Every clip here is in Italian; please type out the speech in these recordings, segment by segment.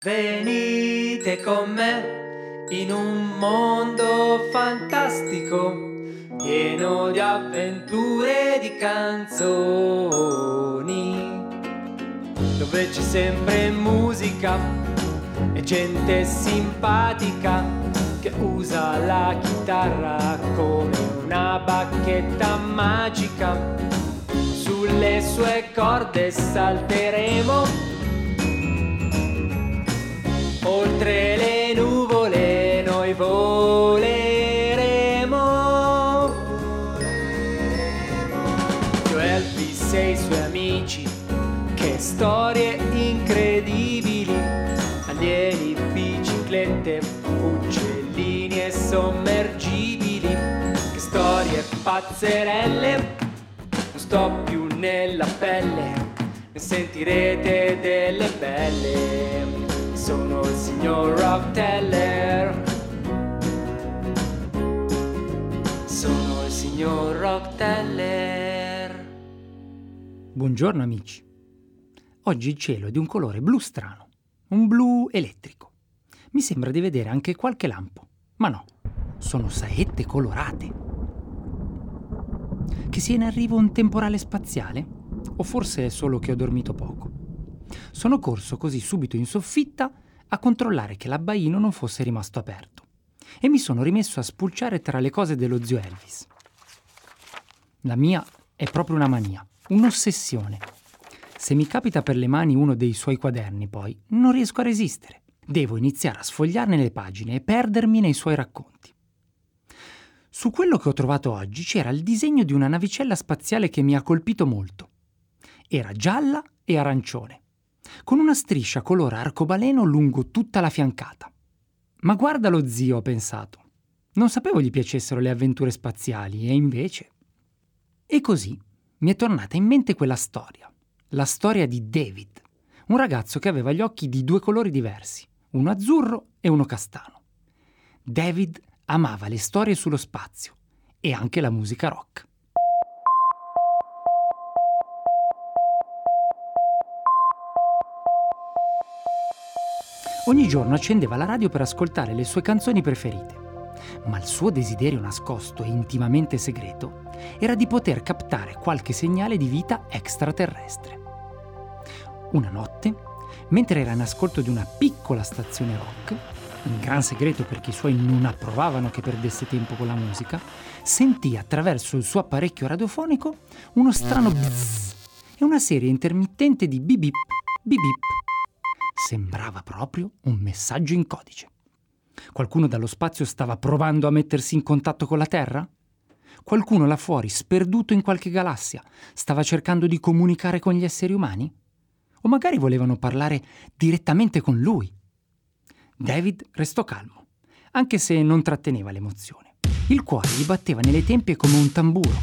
Venite con me in un mondo fantastico, pieno di avventure e di canzoni, dove c'è sempre musica e gente simpatica che usa la chitarra come una bacchetta magica. Sulle sue corde salteremo oltre le nuvole noi voleremo. Io Elvis e i suoi amici, che storie incredibili, alieni, biciclette, uccellini e sommergibili, che storie pazzerelle, non sto più nella pelle, ne sentirete delle belle Rock Teller. Sono il signor Rock Teller. Buongiorno amici. Oggi il cielo è di un colore blu strano, un blu elettrico. Mi sembra di vedere anche qualche lampo, ma no, sono saette colorate. Che sia in arrivo un temporale spaziale? O forse è solo che ho dormito poco? Sono corso così subito in soffitta a controllare che l'abbaino non fosse rimasto aperto e mi sono rimesso a spulciare tra le cose dello zio Elvis. La mia è proprio una mania, un'ossessione. Se mi capita per le mani uno dei suoi quaderni, poi, non riesco a resistere. Devo iniziare a sfogliarne le pagine e perdermi nei suoi racconti. Su quello che ho trovato oggi c'era il disegno di una navicella spaziale che mi ha colpito molto. Era gialla e arancione con una striscia color arcobaleno lungo tutta la fiancata. Ma guarda lo zio, ho pensato. Non sapevo gli piacessero le avventure spaziali, e invece. E così mi è tornata in mente quella storia, la storia di David, un ragazzo che aveva gli occhi di due colori diversi, uno azzurro e uno castano. David amava le storie sullo spazio e anche la musica rock. Ogni giorno accendeva la radio per ascoltare le sue canzoni preferite, ma il suo desiderio nascosto e intimamente segreto era di poter captare qualche segnale di vita extraterrestre. Una notte, mentre era in ascolto di una piccola stazione rock, in gran segreto perché i suoi non approvavano che perdesse tempo con la musica, sentì attraverso il suo apparecchio radiofonico uno strano bzzz e una serie intermittente di bip bip, bip Sembrava proprio un messaggio in codice. Qualcuno dallo spazio stava provando a mettersi in contatto con la Terra? Qualcuno là fuori, sperduto in qualche galassia, stava cercando di comunicare con gli esseri umani? O magari volevano parlare direttamente con lui? David restò calmo, anche se non tratteneva l'emozione. Il cuore gli batteva nelle tempie come un tamburo.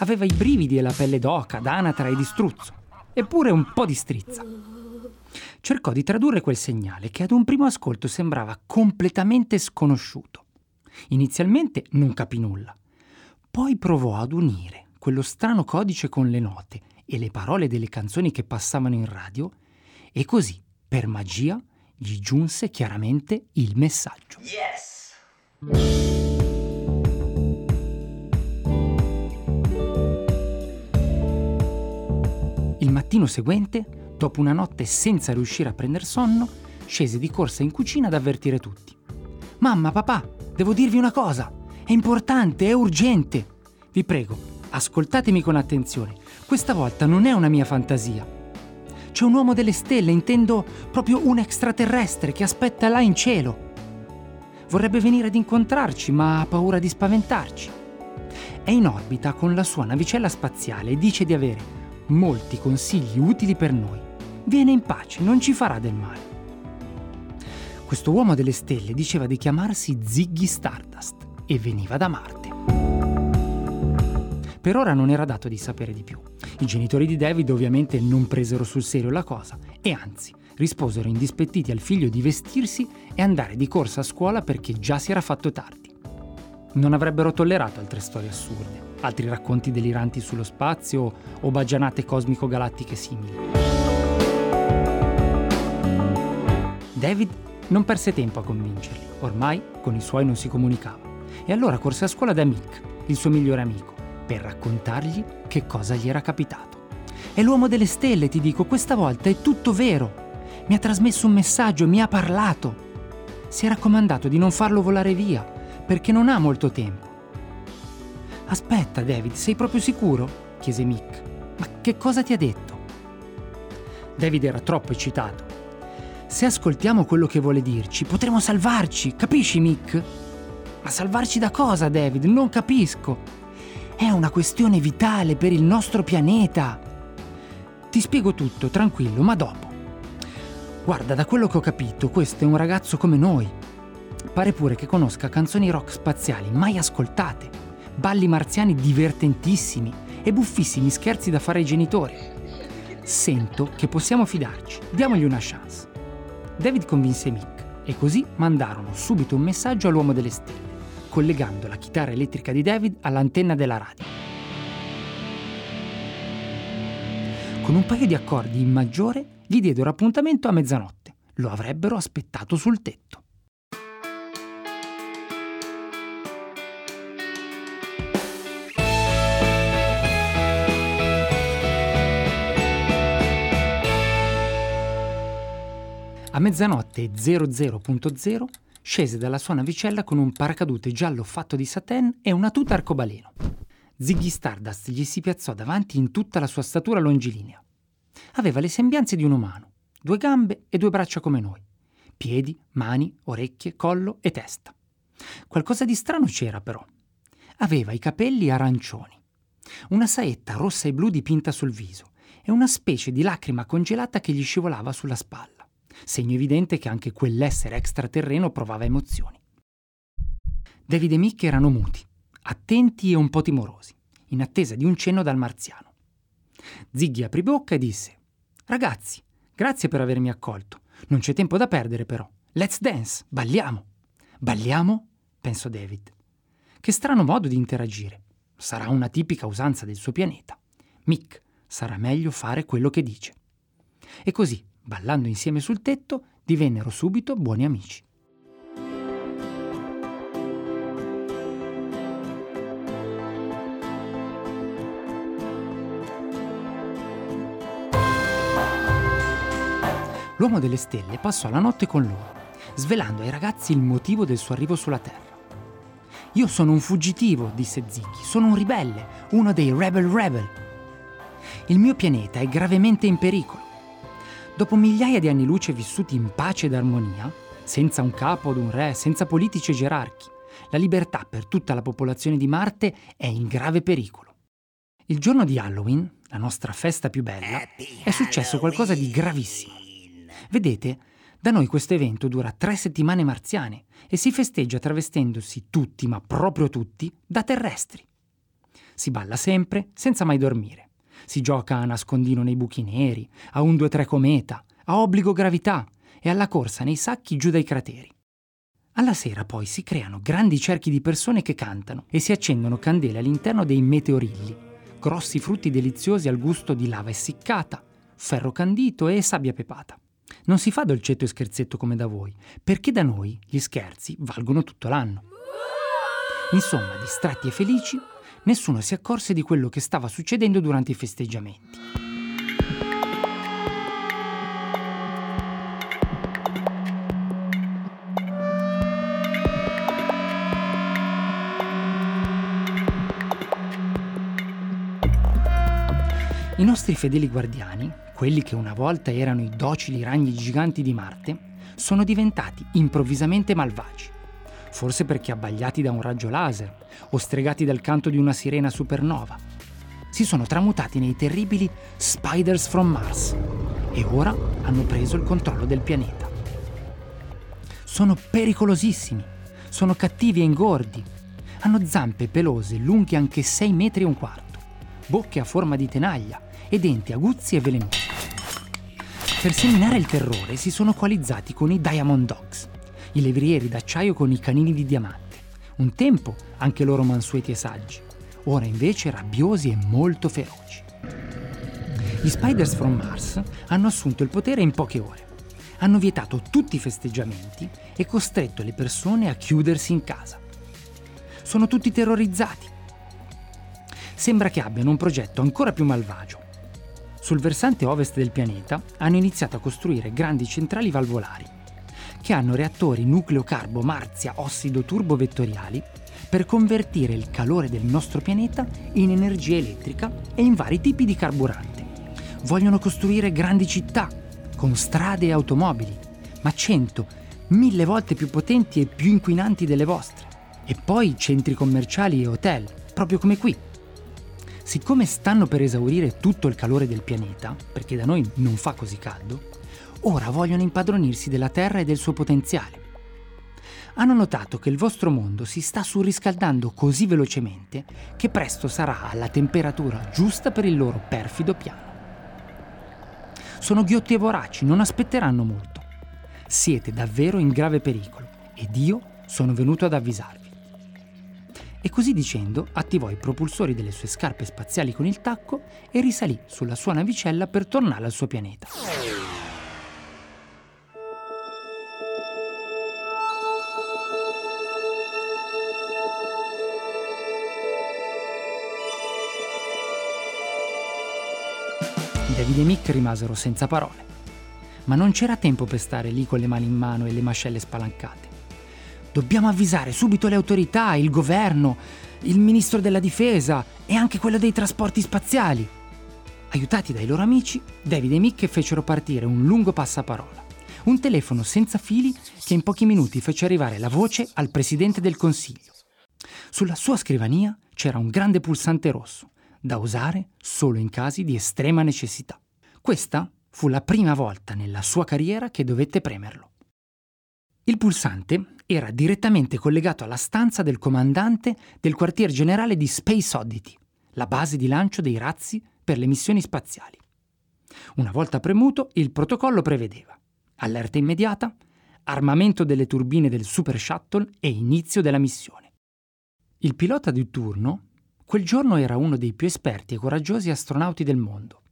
Aveva i brividi e la pelle d'oca, d'anatra e di struzzo, eppure un po' di strizza cercò di tradurre quel segnale che ad un primo ascolto sembrava completamente sconosciuto. Inizialmente non capì nulla, poi provò ad unire quello strano codice con le note e le parole delle canzoni che passavano in radio e così, per magia, gli giunse chiaramente il messaggio. Yes! Il mattino seguente Dopo una notte senza riuscire a prendere sonno, scese di corsa in cucina ad avvertire tutti. Mamma, papà, devo dirvi una cosa. È importante, è urgente. Vi prego, ascoltatemi con attenzione. Questa volta non è una mia fantasia. C'è un uomo delle stelle, intendo proprio un extraterrestre che aspetta là in cielo. Vorrebbe venire ad incontrarci, ma ha paura di spaventarci. È in orbita con la sua navicella spaziale e dice di avere molti consigli utili per noi. Viene in pace, non ci farà del male. Questo uomo delle stelle diceva di chiamarsi Ziggy Stardust e veniva da Marte. Per ora non era dato di sapere di più. I genitori di David ovviamente non presero sul serio la cosa e anzi risposero indispettiti al figlio di vestirsi e andare di corsa a scuola perché già si era fatto tardi. Non avrebbero tollerato altre storie assurde altri racconti deliranti sullo spazio o bagianate cosmico-galattiche simili. David non perse tempo a convincerli, ormai con i suoi non si comunicava, e allora corse a scuola da Mick, il suo migliore amico, per raccontargli che cosa gli era capitato. È l'uomo delle stelle, ti dico, questa volta è tutto vero. Mi ha trasmesso un messaggio, mi ha parlato. Si è raccomandato di non farlo volare via, perché non ha molto tempo. Aspetta, David, sei proprio sicuro? chiese Mick. Ma che cosa ti ha detto? David era troppo eccitato. Se ascoltiamo quello che vuole dirci, potremo salvarci, capisci, Mick? Ma salvarci da cosa, David? Non capisco. È una questione vitale per il nostro pianeta. Ti spiego tutto, tranquillo, ma dopo. Guarda, da quello che ho capito, questo è un ragazzo come noi. Pare pure che conosca canzoni rock spaziali mai ascoltate, balli marziani divertentissimi e buffissimi scherzi da fare ai genitori. Sento che possiamo fidarci, diamogli una chance. David convinse Mick e così mandarono subito un messaggio all'uomo delle stelle, collegando la chitarra elettrica di David all'antenna della radio. Con un paio di accordi in maggiore gli diedero appuntamento a mezzanotte. Lo avrebbero aspettato sul tetto. A mezzanotte 00.0 scese dalla sua navicella con un paracadute giallo fatto di satin e una tuta arcobaleno. Ziggy Stardust gli si piazzò davanti in tutta la sua statura longilinea. Aveva le sembianze di un umano, due gambe e due braccia come noi, piedi, mani, orecchie, collo e testa. Qualcosa di strano c'era però. Aveva i capelli arancioni, una saetta rossa e blu dipinta sul viso e una specie di lacrima congelata che gli scivolava sulla spalla segno evidente che anche quell'essere extraterreno provava emozioni. David e Mick erano muti, attenti e un po' timorosi, in attesa di un cenno dal marziano. Ziggy aprì bocca e disse: Ragazzi, grazie per avermi accolto. Non c'è tempo da perdere, però. Let's dance, balliamo. Balliamo? pensò David. Che strano modo di interagire. Sarà una tipica usanza del suo pianeta. Mick, sarà meglio fare quello che dice. E così, ballando insieme sul tetto, divennero subito buoni amici. L'uomo delle stelle passò la notte con loro, svelando ai ragazzi il motivo del suo arrivo sulla Terra. Io sono un fuggitivo, disse Ziggy, sono un ribelle, uno dei Rebel Rebel. Il mio pianeta è gravemente in pericolo. Dopo migliaia di anni luce vissuti in pace ed armonia, senza un capo o un re, senza politici e gerarchi, la libertà per tutta la popolazione di Marte è in grave pericolo. Il giorno di Halloween, la nostra festa più bella, è successo qualcosa di gravissimo. Vedete, da noi questo evento dura tre settimane marziane e si festeggia travestendosi tutti, ma proprio tutti, da terrestri. Si balla sempre, senza mai dormire. Si gioca a nascondino nei buchi neri, a un 2-3 cometa, a obbligo gravità e alla corsa nei sacchi giù dai crateri. Alla sera poi si creano grandi cerchi di persone che cantano e si accendono candele all'interno dei meteorilli, grossi frutti deliziosi al gusto di lava essiccata, ferro candito e sabbia pepata. Non si fa dolcetto e scherzetto come da voi, perché da noi gli scherzi valgono tutto l'anno. Insomma, distratti e felici, nessuno si accorse di quello che stava succedendo durante i festeggiamenti. I nostri fedeli guardiani, quelli che una volta erano i docili ragni giganti di Marte, sono diventati improvvisamente malvagi forse perché abbagliati da un raggio laser o stregati dal canto di una sirena supernova. Si sono tramutati nei terribili Spiders from Mars e ora hanno preso il controllo del pianeta. Sono pericolosissimi, sono cattivi e ingordi, hanno zampe pelose lunghe anche 6 metri e un quarto, bocche a forma di tenaglia e denti aguzzi e velenosi. Per seminare il terrore si sono coalizzati con i Diamond Dogs, i levrieri d'acciaio con i canini di diamante. Un tempo anche loro mansueti e saggi, ora invece rabbiosi e molto feroci. Gli Spiders from Mars hanno assunto il potere in poche ore. hanno vietato tutti i festeggiamenti e costretto le persone a chiudersi in casa. Sono tutti terrorizzati. Sembra che abbiano un progetto ancora più malvagio. Sul versante ovest del pianeta hanno iniziato a costruire grandi centrali valvolari, che hanno reattori nucleo-carbo-marzia-ossido turbo-vettoriali per convertire il calore del nostro pianeta in energia elettrica e in vari tipi di carburante. Vogliono costruire grandi città con strade e automobili, ma cento, mille volte più potenti e più inquinanti delle vostre. E poi centri commerciali e hotel, proprio come qui. Siccome stanno per esaurire tutto il calore del pianeta, perché da noi non fa così caldo, ora vogliono impadronirsi della Terra e del suo potenziale. Hanno notato che il vostro mondo si sta surriscaldando così velocemente che presto sarà alla temperatura giusta per il loro perfido piano. Sono ghiotti e voraci, non aspetteranno molto. Siete davvero in grave pericolo ed io sono venuto ad avvisarvi. E così dicendo attivò i propulsori delle sue scarpe spaziali con il tacco e risalì sulla sua navicella per tornare al suo pianeta. David e Mick rimasero senza parole. Ma non c'era tempo per stare lì con le mani in mano e le mascelle spalancate. Dobbiamo avvisare subito le autorità, il governo, il ministro della difesa e anche quello dei trasporti spaziali. Aiutati dai loro amici, David e Mick fecero partire un lungo passaparola. Un telefono senza fili che in pochi minuti fece arrivare la voce al presidente del consiglio. Sulla sua scrivania c'era un grande pulsante rosso da usare solo in casi di estrema necessità. Questa fu la prima volta nella sua carriera che dovette premerlo. Il pulsante era direttamente collegato alla stanza del comandante del quartier generale di Space Oddity, la base di lancio dei razzi per le missioni spaziali. Una volta premuto, il protocollo prevedeva allerta immediata, armamento delle turbine del Super Shuttle e inizio della missione. Il pilota di turno Quel giorno era uno dei più esperti e coraggiosi astronauti del mondo,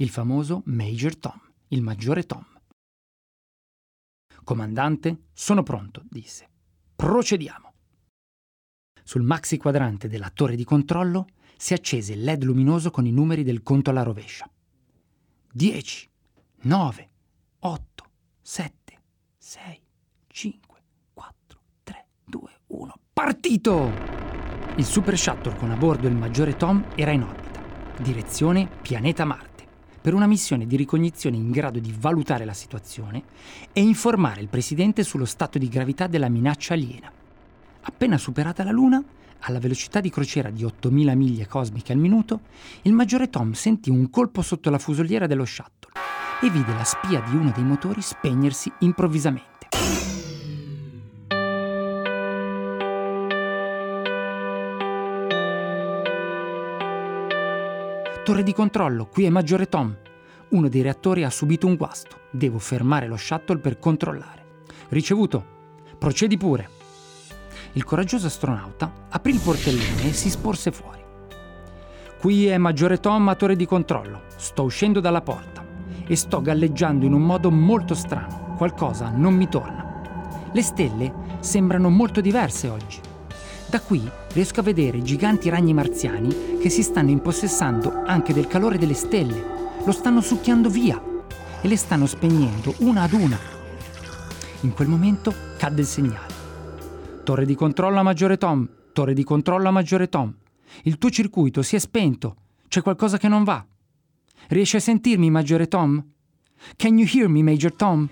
il famoso Major Tom, il maggiore Tom. Comandante, sono pronto, disse. Procediamo. Sul maxi quadrante della torre di controllo si accese il LED luminoso con i numeri del conto alla rovescia. 10, 9, 8, 7, 6, 5, 4, 3, 2, 1. Partito! Il Super Shuttle con a bordo il maggiore Tom era in orbita, direzione pianeta Marte, per una missione di ricognizione in grado di valutare la situazione e informare il Presidente sullo stato di gravità della minaccia aliena. Appena superata la Luna, alla velocità di crociera di 8000 miglia cosmiche al minuto, il maggiore Tom sentì un colpo sotto la fusoliera dello shuttle e vide la spia di uno dei motori spegnersi improvvisamente. Torre di controllo, qui è Maggiore Tom. Uno dei reattori ha subito un guasto. Devo fermare lo shuttle per controllare. Ricevuto. Procedi pure. Il coraggioso astronauta aprì il portellone e si sporse fuori. Qui è Maggiore Tom a torre di controllo. Sto uscendo dalla porta e sto galleggiando in un modo molto strano. Qualcosa non mi torna. Le stelle sembrano molto diverse oggi. Da qui riesco a vedere giganti ragni marziani che si stanno impossessando anche del calore delle stelle, lo stanno succhiando via e le stanno spegnendo una ad una. In quel momento cadde il segnale. Torre di controllo a maggiore Tom, torre di controllo a maggiore Tom. Il tuo circuito si è spento, c'è qualcosa che non va. Riesci a sentirmi, maggiore Tom? Can you hear me, Major Tom?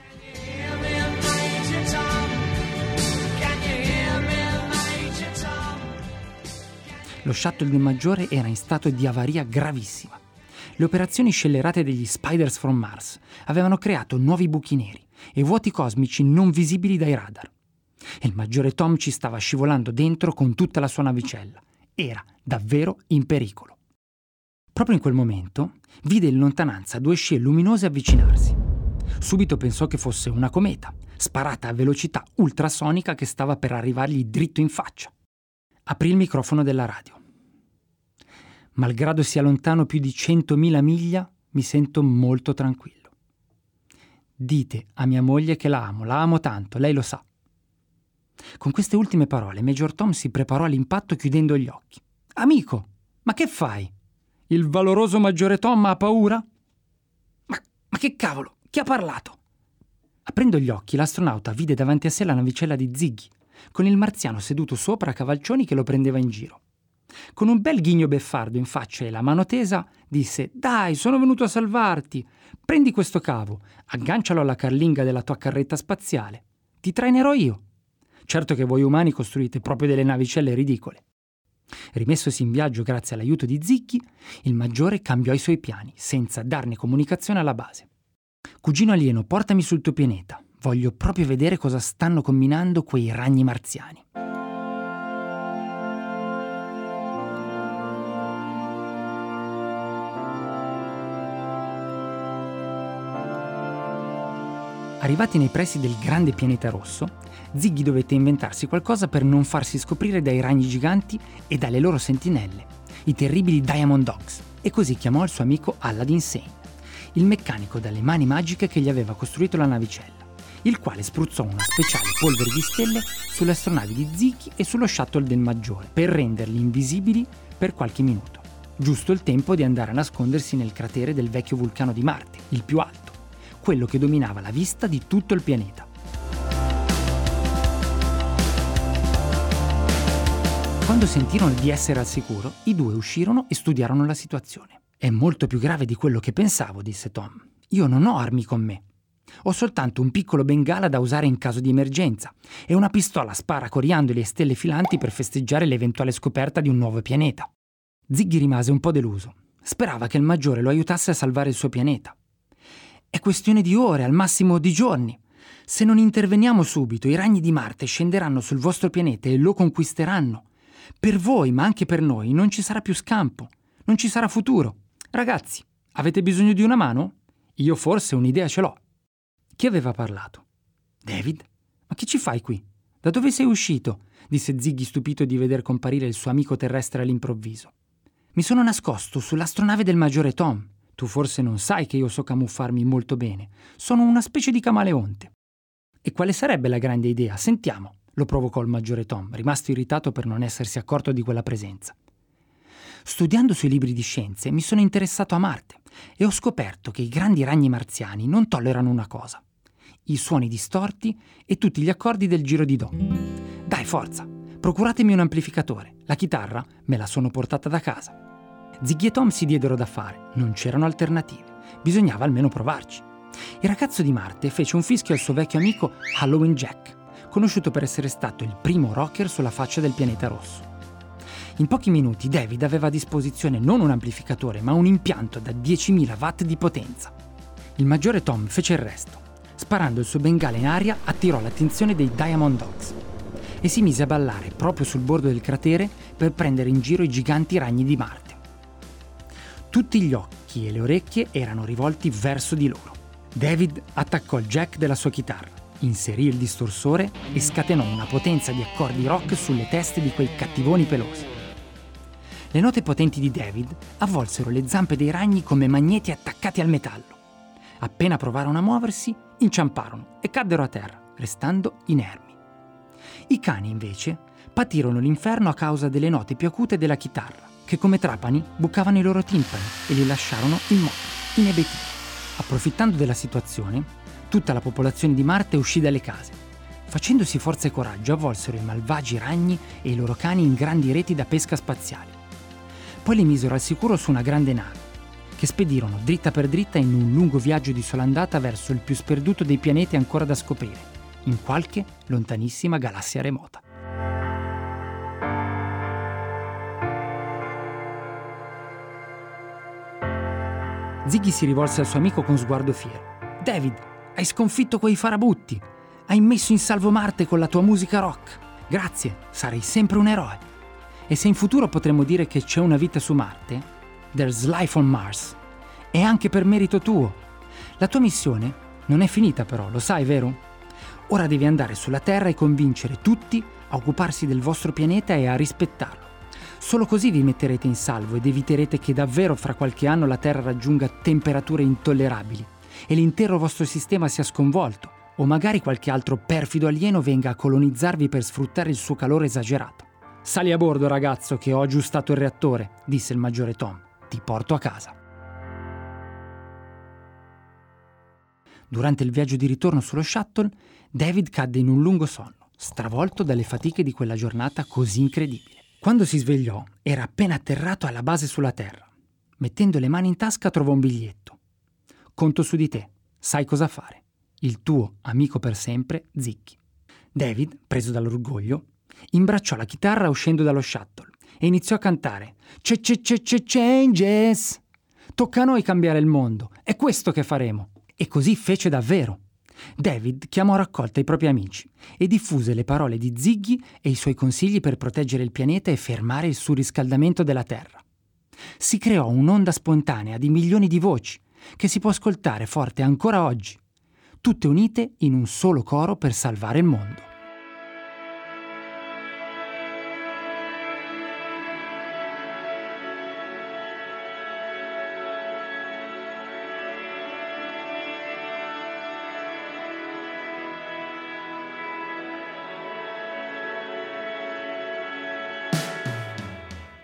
Lo shuttle del Maggiore era in stato di avaria gravissima. Le operazioni scellerate degli Spiders from Mars avevano creato nuovi buchi neri e vuoti cosmici non visibili dai radar. Il maggiore Tom ci stava scivolando dentro con tutta la sua navicella. Era davvero in pericolo. Proprio in quel momento vide in lontananza due scie luminose avvicinarsi. Subito pensò che fosse una cometa, sparata a velocità ultrasonica che stava per arrivargli dritto in faccia. Aprì il microfono della radio. Malgrado sia lontano più di 100.000 miglia, mi sento molto tranquillo. Dite a mia moglie che la amo, la amo tanto, lei lo sa. Con queste ultime parole, Major Tom si preparò all'impatto chiudendo gli occhi. Amico, ma che fai? Il valoroso maggiore Tom ha paura? Ma, ma che cavolo, chi ha parlato? Aprendo gli occhi, l'astronauta vide davanti a sé la navicella di Ziggy, con il marziano seduto sopra a cavalcioni che lo prendeva in giro. Con un bel ghigno beffardo in faccia e la mano tesa, disse: Dai, sono venuto a salvarti. Prendi questo cavo, aggancialo alla carlinga della tua carretta spaziale. Ti trainerò io. Certo che voi umani costruite proprio delle navicelle ridicole. Rimessosi in viaggio grazie all'aiuto di Zicchi, il maggiore cambiò i suoi piani, senza darne comunicazione alla base. Cugino alieno, portami sul tuo pianeta. Voglio proprio vedere cosa stanno combinando quei ragni marziani. Arrivati nei pressi del grande pianeta rosso, Ziggy dovette inventarsi qualcosa per non farsi scoprire dai ragni giganti e dalle loro sentinelle, i terribili Diamond Dogs, e così chiamò il suo amico Aladdin Sane, il meccanico dalle mani magiche che gli aveva costruito la navicella, il quale spruzzò una speciale polvere di stelle sulle astronavi di Ziggy e sullo shuttle del Maggiore, per renderli invisibili per qualche minuto, giusto il tempo di andare a nascondersi nel cratere del vecchio vulcano di Marte, il più alto quello che dominava la vista di tutto il pianeta. Quando sentirono di essere al sicuro, i due uscirono e studiarono la situazione. È molto più grave di quello che pensavo, disse Tom. Io non ho armi con me. Ho soltanto un piccolo bengala da usare in caso di emergenza e una pistola spara coriandoli e stelle filanti per festeggiare l'eventuale scoperta di un nuovo pianeta. Ziggy rimase un po' deluso. Sperava che il maggiore lo aiutasse a salvare il suo pianeta. È questione di ore, al massimo di giorni. Se non interveniamo subito, i ragni di Marte scenderanno sul vostro pianeta e lo conquisteranno. Per voi, ma anche per noi, non ci sarà più scampo, non ci sarà futuro. Ragazzi, avete bisogno di una mano? Io forse un'idea ce l'ho. Chi aveva parlato? David? Ma che ci fai qui? Da dove sei uscito? disse Ziggy stupito di veder comparire il suo amico terrestre all'improvviso. Mi sono nascosto sull'astronave del maggiore Tom. Tu forse non sai che io so camuffarmi molto bene. Sono una specie di camaleonte. E quale sarebbe la grande idea? Sentiamo, lo provocò il maggiore Tom, rimasto irritato per non essersi accorto di quella presenza. Studiando sui libri di scienze mi sono interessato a Marte e ho scoperto che i grandi ragni marziani non tollerano una cosa: i suoni distorti e tutti gli accordi del giro di Do. Dai, forza, procuratemi un amplificatore. La chitarra me la sono portata da casa. Ziggy e Tom si diedero da fare, non c'erano alternative, bisognava almeno provarci. Il ragazzo di Marte fece un fischio al suo vecchio amico Halloween Jack, conosciuto per essere stato il primo rocker sulla faccia del pianeta rosso. In pochi minuti David aveva a disposizione non un amplificatore, ma un impianto da 10.000 watt di potenza. Il maggiore Tom fece il resto. Sparando il suo bengala in aria, attirò l'attenzione dei Diamond Dogs e si mise a ballare proprio sul bordo del cratere per prendere in giro i giganti ragni di Marte. Tutti gli occhi e le orecchie erano rivolti verso di loro. David attaccò il jack della sua chitarra, inserì il distorsore e scatenò una potenza di accordi rock sulle teste di quei cattivoni pelosi. Le note potenti di David avvolsero le zampe dei ragni come magneti attaccati al metallo. Appena provarono a muoversi, inciamparono e caddero a terra, restando inermi. I cani, invece, patirono l'inferno a causa delle note più acute della chitarra che come trapani bucavano i loro timpani e li lasciarono immobili, inebetiti. Approfittando della situazione, tutta la popolazione di Marte uscì dalle case. Facendosi forza e coraggio, avvolsero i malvagi ragni e i loro cani in grandi reti da pesca spaziale. Poi li misero al sicuro su una grande nave, che spedirono dritta per dritta in un lungo viaggio di sola andata verso il più sperduto dei pianeti ancora da scoprire, in qualche lontanissima galassia remota. Ziggy si rivolse al suo amico con sguardo fiero. David, hai sconfitto quei farabutti. Hai messo in salvo Marte con la tua musica rock. Grazie, sarai sempre un eroe. E se in futuro potremo dire che c'è una vita su Marte, there's life on Mars. È anche per merito tuo. La tua missione non è finita però, lo sai, vero? Ora devi andare sulla Terra e convincere tutti a occuparsi del vostro pianeta e a rispettarlo. Solo così vi metterete in salvo ed eviterete che davvero fra qualche anno la Terra raggiunga temperature intollerabili e l'intero vostro sistema sia sconvolto, o magari qualche altro perfido alieno venga a colonizzarvi per sfruttare il suo calore esagerato. Sali a bordo, ragazzo, che ho aggiustato il reattore, disse il maggiore Tom. Ti porto a casa. Durante il viaggio di ritorno sullo shuttle, David cadde in un lungo sonno, stravolto dalle fatiche di quella giornata così incredibile. Quando si svegliò, era appena atterrato alla base sulla Terra. Mettendo le mani in tasca trovò un biglietto. Conto su di te, sai cosa fare. Il tuo amico per sempre, Zicchi. David, preso dall'orgoglio, imbracciò la chitarra uscendo dallo shuttle e iniziò a cantare changes. Tocca a noi cambiare il mondo, è questo che faremo. E così fece davvero. David chiamò a raccolta i propri amici e diffuse le parole di Ziggy e i suoi consigli per proteggere il pianeta e fermare il surriscaldamento della Terra. Si creò un'onda spontanea di milioni di voci che si può ascoltare forte ancora oggi, tutte unite in un solo coro per salvare il mondo.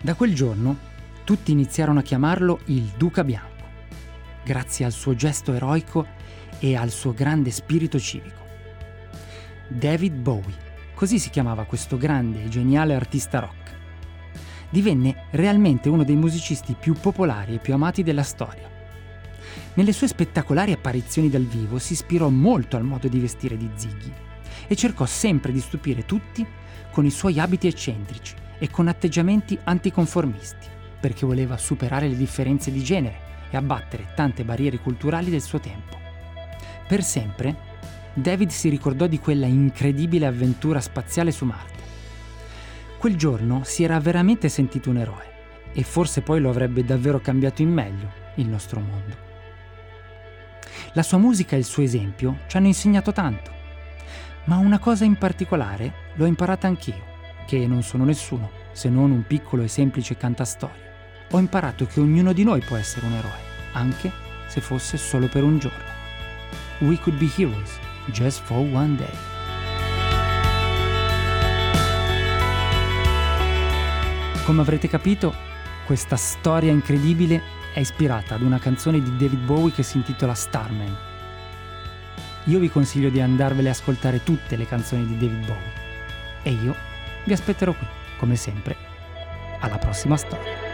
Da quel giorno tutti iniziarono a chiamarlo il Duca Bianco, grazie al suo gesto eroico e al suo grande spirito civico. David Bowie, così si chiamava questo grande e geniale artista rock. Divenne realmente uno dei musicisti più popolari e più amati della storia. Nelle sue spettacolari apparizioni dal vivo si ispirò molto al modo di vestire di Ziggy e cercò sempre di stupire tutti con i suoi abiti eccentrici e con atteggiamenti anticonformisti, perché voleva superare le differenze di genere e abbattere tante barriere culturali del suo tempo. Per sempre, David si ricordò di quella incredibile avventura spaziale su Marte. Quel giorno si era veramente sentito un eroe e forse poi lo avrebbe davvero cambiato in meglio il nostro mondo. La sua musica e il suo esempio ci hanno insegnato tanto, ma una cosa in particolare l'ho imparata anch'io che non sono nessuno se non un piccolo e semplice cantastorie. Ho imparato che ognuno di noi può essere un eroe, anche se fosse solo per un giorno. We could be heroes just for one day. Come avrete capito, questa storia incredibile è ispirata ad una canzone di David Bowie che si intitola Starman. Io vi consiglio di andarvele a ascoltare tutte le canzoni di David Bowie. E io vi aspetterò qui, come sempre. Alla prossima storia.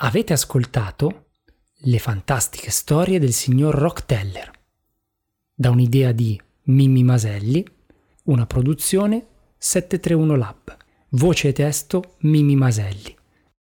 Avete ascoltato le fantastiche storie del signor Rockteller, da un'idea di Mimmi Maselli, una produzione 731 Lab, voce e testo Mimmi Maselli